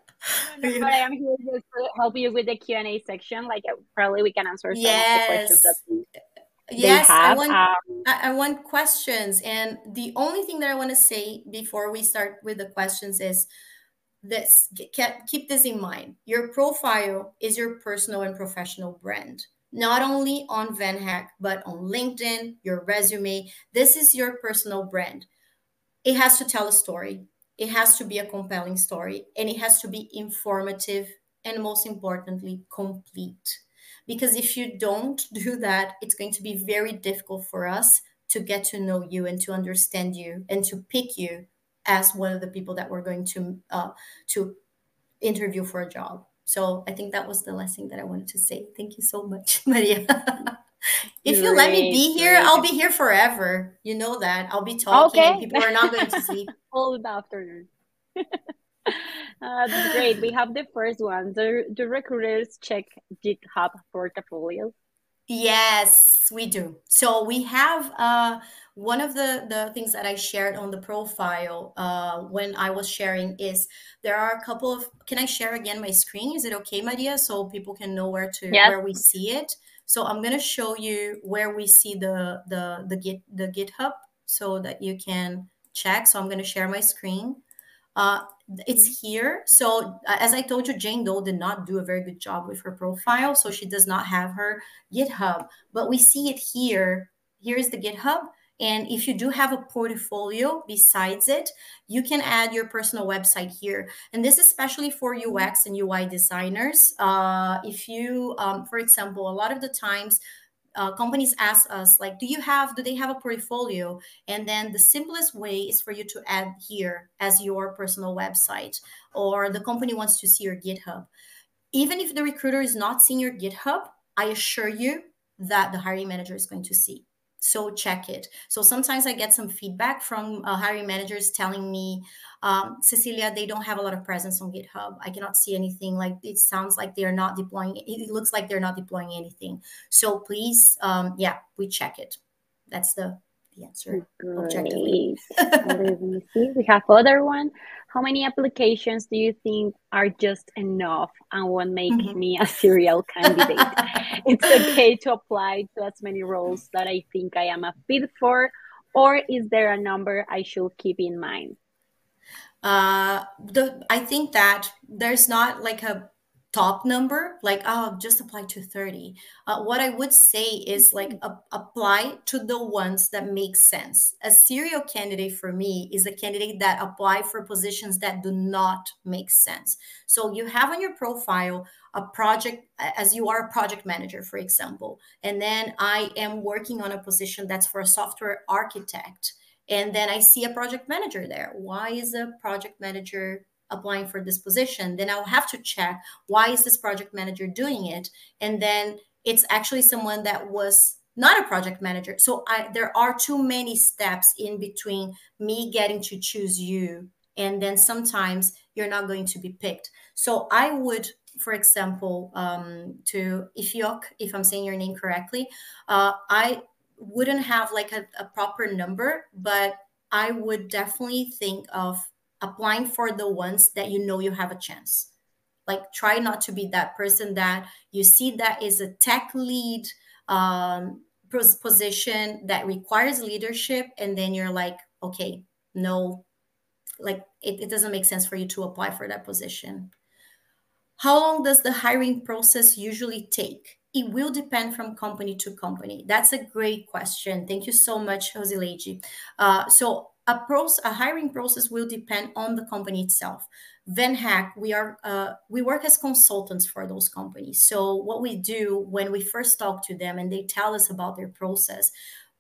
but I am here just to help you with the Q and A section. Like, probably we can answer some yes. of the questions that we, yes I want, um, I want questions and the only thing that i want to say before we start with the questions is this keep this in mind. Your profile is your personal and professional brand. Not only on VanHack but on linkedin your resume this is your personal brand. It has to tell a story. It has to be a compelling story and it has to be informative and most importantly complete. Because if you don't do that it's going to be very difficult for us to get to know you and to understand you and to pick you as one of the people that we're going to uh, to interview for a job. So I think that was the last thing that I wanted to say. Thank you so much, Maria. if you let me be here, great. I'll be here forever. You know that. I'll be talking. Okay. People are not going to sleep. All the afternoon. uh, that's great. We have the first one. The, do recruiters check GitHub portfolios? Yes, we do. So we have uh, one of the, the things that I shared on the profile uh, when I was sharing is there are a couple of. Can I share again my screen? Is it okay, Maria? So people can know where to yes. where we see it. So I'm gonna show you where we see the the the git the GitHub so that you can check. So I'm gonna share my screen. Uh, it's here. So uh, as I told you, Jane Doe did not do a very good job with her profile, so she does not have her GitHub. But we see it here. Here is the GitHub. And if you do have a portfolio besides it, you can add your personal website here. And this is especially for. UX and UI designers. Uh, if you, um, for example, a lot of the times uh, companies ask us like do you have do they have a portfolio and then the simplest way is for you to add here as your personal website or the company wants to see your github even if the recruiter is not seeing your github i assure you that the hiring manager is going to see so check it. So sometimes i get some feedback from uh, hiring managers telling me um, cecilia they don't have a lot of presence on github. I cannot see anything. Like it sounds like they're not deploying it looks like they're not deploying anything. So please um, yeah we check it. That's the the answer Great. we have other one how many applications do you think are just enough and won't make mm-hmm. me a serial candidate? it's okay to apply to as many roles that I think I am a fit for, or is there a number I should keep in mind? Uh, the I think that there's not like a top number like oh just apply to 30 uh, what i would say is like a, apply to the ones that make sense. A serial candidate for me is a candidate that apply for positions that do not make sense. So you have on your profile a project as you are a project manager for example and then i am working on a position that's for a software architect and then i see a project manager there. Why is a project manager applying for this position then i'll have to check why is this project manager doing it? And then it's actually someone that was not a project manager. So I, there are too many steps in between me getting to choose you and then sometimes you're not going to be picked. So i would for example um, to Ifiok, if i'm saying your name correctly uh, i wouldn't have like a, a proper number but i would definitely think of applying for the ones that you know you have a chance. Like try not to be that person that you see that is a tech lead um, position that requires leadership and then you're like okay no like it, it doesn't make sense for you to apply for that position. How long does the hiring process usually take? It will depend from company to company. That's a great question. Thank you so much jose uh, so a, pros, a hiring process will depend on the company itself. VanHack, we are uh, we work as consultants for those companies. So what we do when we first talk to them and they tell us about their process,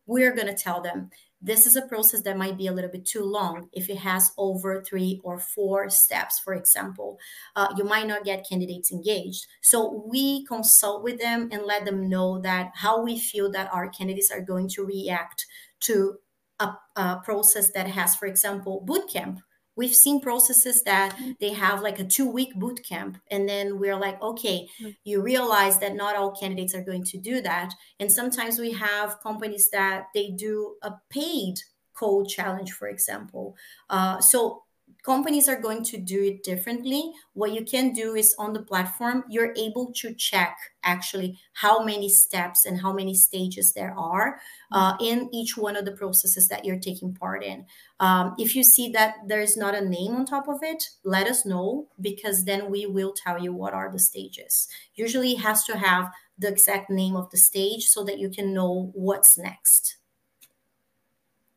we're going to tell them this is a process that might be a little bit too long if it has over three or four steps for example. Uh, you might not get candidates engaged. So we consult with them and let them know that how we feel that our candidates are going to react to a, a process that has for example boot camp we've seen processes that mm-hmm. they have like a two week boot camp and then we're like okay mm-hmm. you realize that not all candidates are going to do that and sometimes we have companies that they do a paid code challenge for example uh, so companies are going to do it differently. What you can do is on the platform you're able to check actually how many steps and how many stages there are uh, in each one of the processes that you're taking part in. Um, if you see that there's not a name on top of it let us know because then we will tell you what are the stages. Usually it has to have the exact name of the stage so that you can know what's next.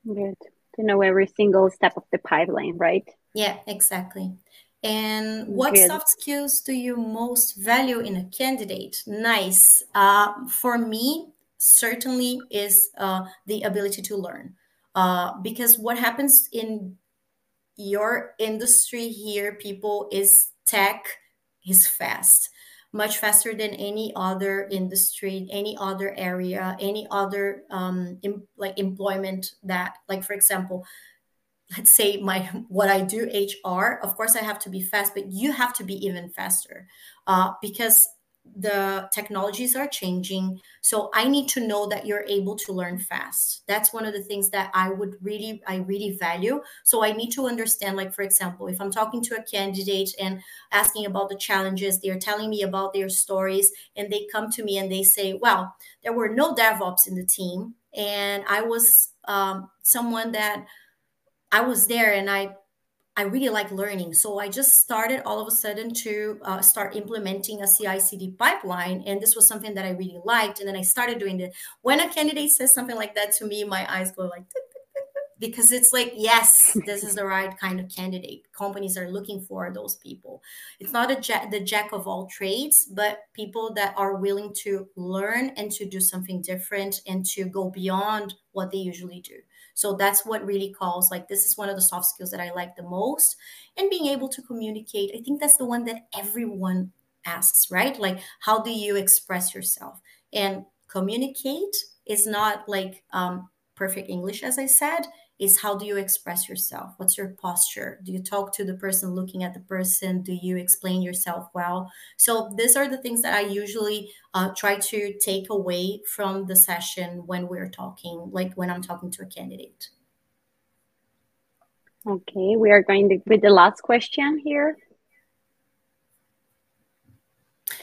Good. To know every single step of the pipeline right yeah, exactly. And what Good. soft skills do you most value in a candidate? Nice. Uh, for me, certainly is uh, the ability to learn. Uh, because what happens in your industry here, people, is tech is fast, much faster than any other industry, any other area, any other um, em- like employment that, like for example, let's say my what i do hr of course i have to be fast but you have to be even faster uh, because the technologies are changing. So i need to know that you're able to learn fast. That's one of the things that i would really i really value. So i need to understand like for example if i'm talking to a candidate and asking about the challenges they're telling me about their stories and they come to me and they say well there were no devops in the team and i was um, someone that I was there and I I really like learning. So I just started all of a sudden to uh, start implementing a CI CD pipeline. And this was something that I really liked. And then I started doing it. When a candidate says something like that to me, my eyes go like, because it's like, yes, this is the right kind of candidate. Companies are looking for those people. It's not a jack, the jack of all trades, but people that are willing to learn and to do something different and to go beyond what they usually do. So that's what really calls like this is one of the soft skills that I like the most. And being able to communicate, I think that's the one that everyone asks, right? Like, how do you express yourself? And communicate is not like um, perfect English, as I said is how do you express yourself? What's your posture? Do you talk to the person looking at the person? Do you explain yourself well? So, these are the things that I usually uh, try to take away from the session when we're talking, like when I'm talking to a candidate. Okay, we are going to, with the last question here.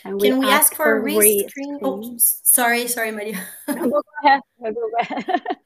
Can we, Can we ask, ask, for, a rescreen? Oh, sorry, sorry, Maria. go ahead. Go ahead.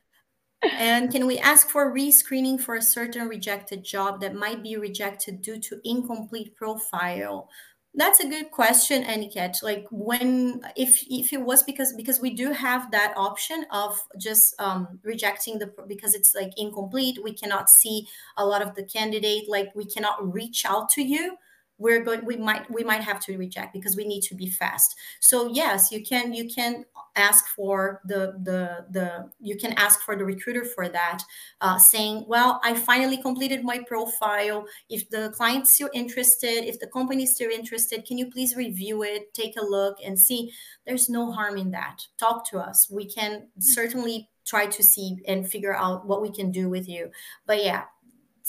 and can we ask for rescreening for a certain rejected job that might be rejected due to incomplete profile? That's a good question, Aniket. Like when, if if it was because because we do have that option of just um, rejecting the because it's like incomplete. We cannot see a lot of the candidate. Like we cannot reach out to you. We're going we might we might have to reject because we need to be fast. So yes you can you can ask for the the the you can ask for the recruiter for that uh, saying well i finally completed my profile. If the client's still interested if the company's still interested can you please review it take a look and see? There's no harm in that. Talk to us. We can certainly try to see and figure out what we can do with you. But yeah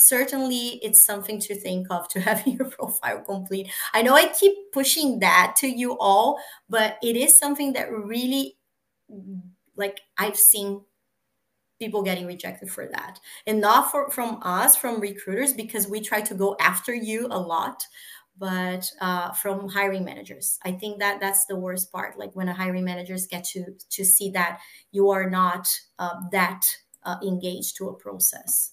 certainly it's something to think of to have your profile complete. I know I keep pushing that to you all, but it is something that really like I've seen people getting rejected for that. And not for, from us, from recruiters, because we try to go after you a lot, but uh, from hiring managers. I think that that's the worst part. Like when a hiring managers get to to see that you are not uh, that uh, engaged to a process.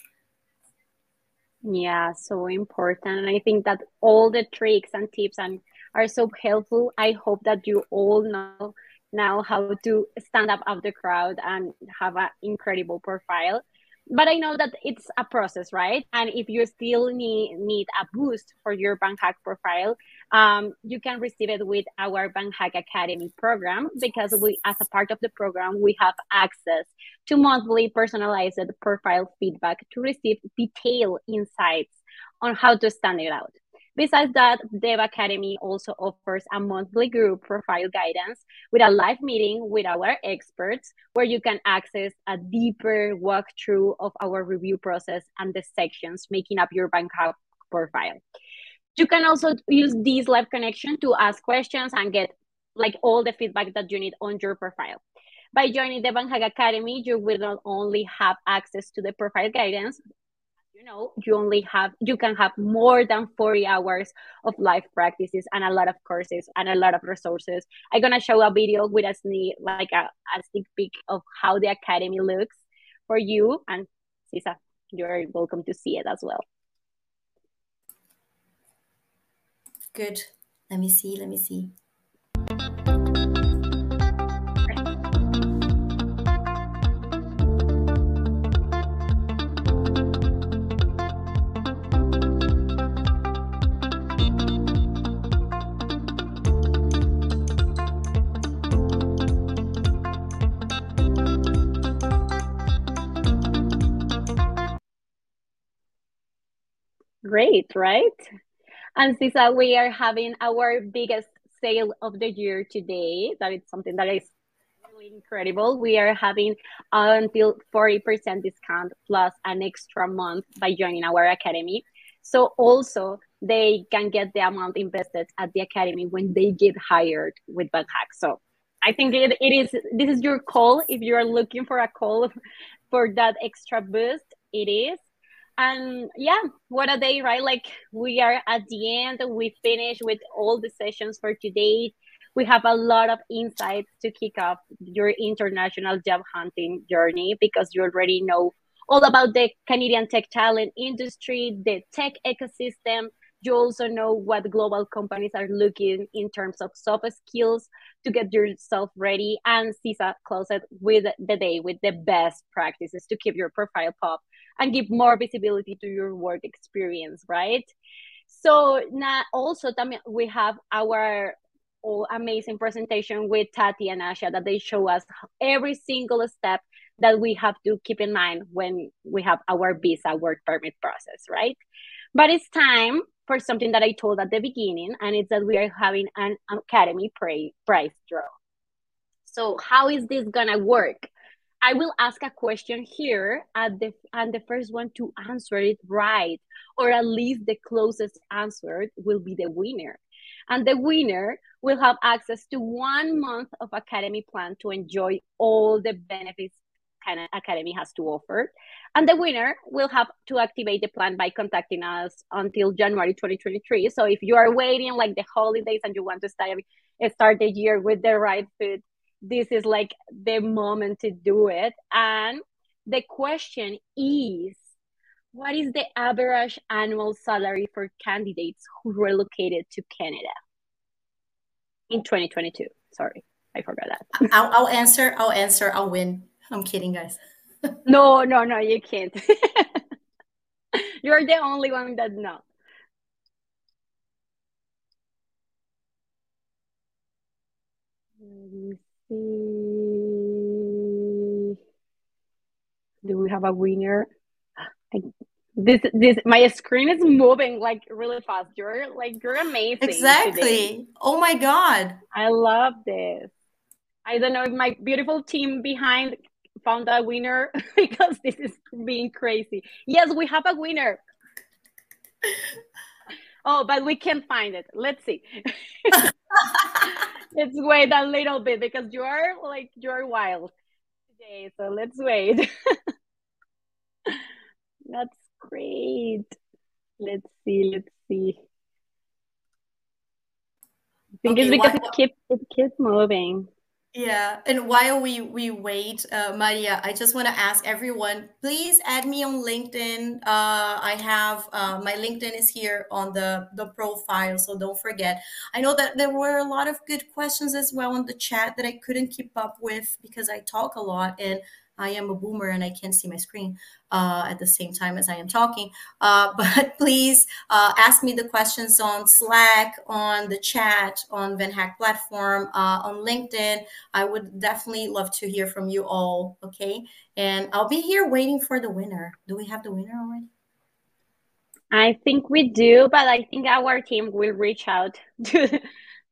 Yeah, so important. And I think that all the tricks and tips and are so helpful. I hope that you all know now how to stand up of the crowd and have an incredible profile but I know that it's a process, right? And if you still need need a boost for your VanHack profile, um, you can receive it with our VanHack Academy program because we, as a part of the program, we have access to monthly personalized profile feedback to receive detailed insights on how to stand it out. Besides that, Dev Academy also offers a monthly group profile guidance with a live meeting with our experts where you can access a deeper walkthrough of our review process and the sections making up your VanHack profile. You can also use this live connection to ask questions and get like all the feedback that you need on your profile. By joining the VanHack Academy, you will not only have access to the profile guidance, you know you only have you can have more than 40 hours of live practices and a lot of courses and a lot of resources i'm gonna show a video with a sneak like a, a sneak peek of how the academy looks for you and Cisa, you're welcome to see it as well good let me see let me see Great, right? And Sisa, we are having our biggest sale of the year today. That is something that is really incredible. We are having until 40% discount plus an extra month by joining our academy. So also they can get the amount invested at the academy when they get hired with VanHack. So I think it, it is this is your call if you are looking for a call for that extra boost. It is and yeah what a day right? Like we are at the end. We finish with all the sessions for today. We have a lot of insights to kick off your international job hunting journey because you already know all about the canadian tech talent industry the tech ecosystem. You also know what global companies are looking in terms of soft skills to get yourself ready and Cisa closed with the day with the best practices to keep your profile pop and give more visibility to your work experience, right? So now also we have our oh, amazing presentation with Tati and Asha that they show us every single step that we have to keep in mind when we have our visa work permit process, right? But it's time for something that I told at the beginning, and it's that we are having an Academy prize draw. So how is this gonna work? I will ask a question here at the and the first one to answer it right, or at least the closest answer will be the winner. And the winner will have access to one month of Academy plan to enjoy all the benefits Academy has to offer. And the winner will have to activate the plan by contacting us until January 2023. So if you are waiting like the holidays and you want to start, start the year with the right food, this is like the moment to do it. And the question is what is the average annual salary for candidates who relocated to Canada in 2022? Sorry, I forgot that. I'll, I'll answer. I'll answer. I'll win. I'm kidding, guys. no, no, no, you can't. You're the only one that knows. Let me see. Do we have a winner? I, this this my screen is moving like really fast. You're like you're amazing. Exactly. today. Oh my god. I love this. I don't know if my beautiful team behind found a winner because this is being crazy. Yes, we have a winner. Oh, but we can't find it. Let's see. let's wait a little bit because you're like you're wild today. So let's wait. That's great. Let's see. Let's see. I think Okay, it's because it keeps it keeps moving. Yeah, and while we we wait, uh, Maria, I just want to ask everyone, please add me on LinkedIn. Uh, I have uh, my LinkedIn is here on the the profile, so don't forget. I know that there were a lot of good questions as well in the chat that I couldn't keep up with because I talk a lot and I am a boomer and I can't see my screen uh, at the same time as I am talking. Uh, but please uh, ask me the questions on Slack, on the chat, on VanHack platform, uh, on LinkedIn. I would definitely love to hear from you all. Okay. And I'll be here waiting for the winner. Do we have the winner already? I think we do, but I think our team will reach out to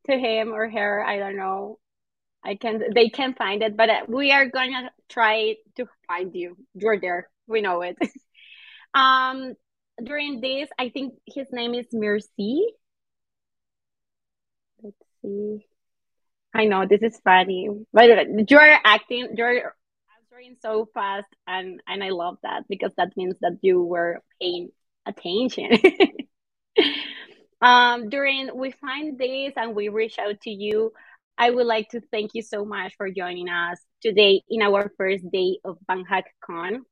to him or her. I don't know. I can they can find it, but uh, we are gonna try to find you. You're there. We know it. um, during this, I think his name is Mercy. Let's see. I know this is funny, but you're acting. You're answering so fast, and and I love that because that means that you were paying attention. um, during we find this and we reach out to you, I would like to thank you so much for joining us today in our first day of VanHack Con.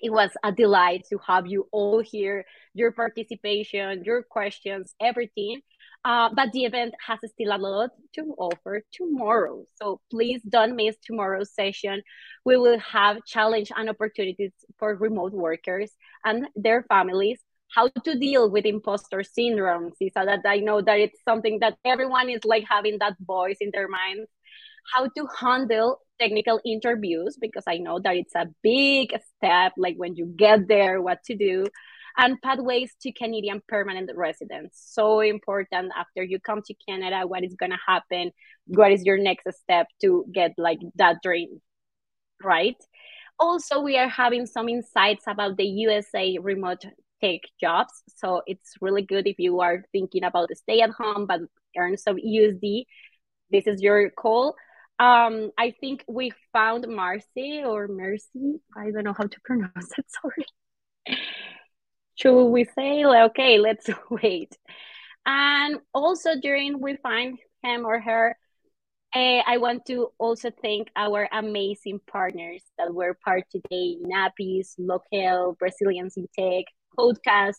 It was a delight to have you all here, your participation, your questions, everything. Uh, but the event has still a lot to offer tomorrow. So please don't miss tomorrow's session. We will have challenge and opportunities for remote workers and their families how to deal with imposter syndrome so that i know that it's something that everyone is like having that voice in their mind how to handle technical interviews because i know that it's a big step like when you get there what to do and pathways to canadian permanent residence. So important after you come to canada what is going to happen what is your next step to get like that dream right? Also we are having some insights about the usa remote take jobs. So it's really good if you are thinking about stay at home but earn some USD. This is your call. Um, I think we found Marcy or Mercy. I don't know how to pronounce it. Sorry. Should we say okay? Let's wait. And also during we find him or her, uh, I want to also thank our amazing partners that were part today: Nappies, Local, Brazilians in Tech, Podcast,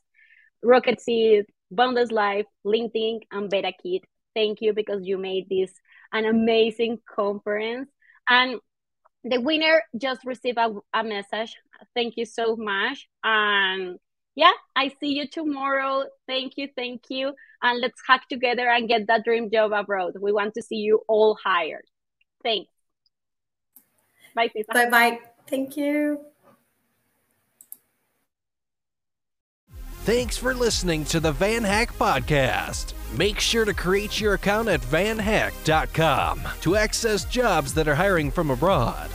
Rocketseat, Boundless Bundeslife, LinkedIn, and Beta BetaKit. Thank you because you made this an amazing conference. And the winner just received a, a message. Thank you so much. And yeah, I see you tomorrow. Thank you, thank you. And let's hack together and get that dream job abroad. We want to see you all hired. Thanks. Bye. Bye bye. Thank you. Thanks for listening to the VanHack Podcast. Make sure to create your account at vanhack.com to access jobs that are hiring from abroad.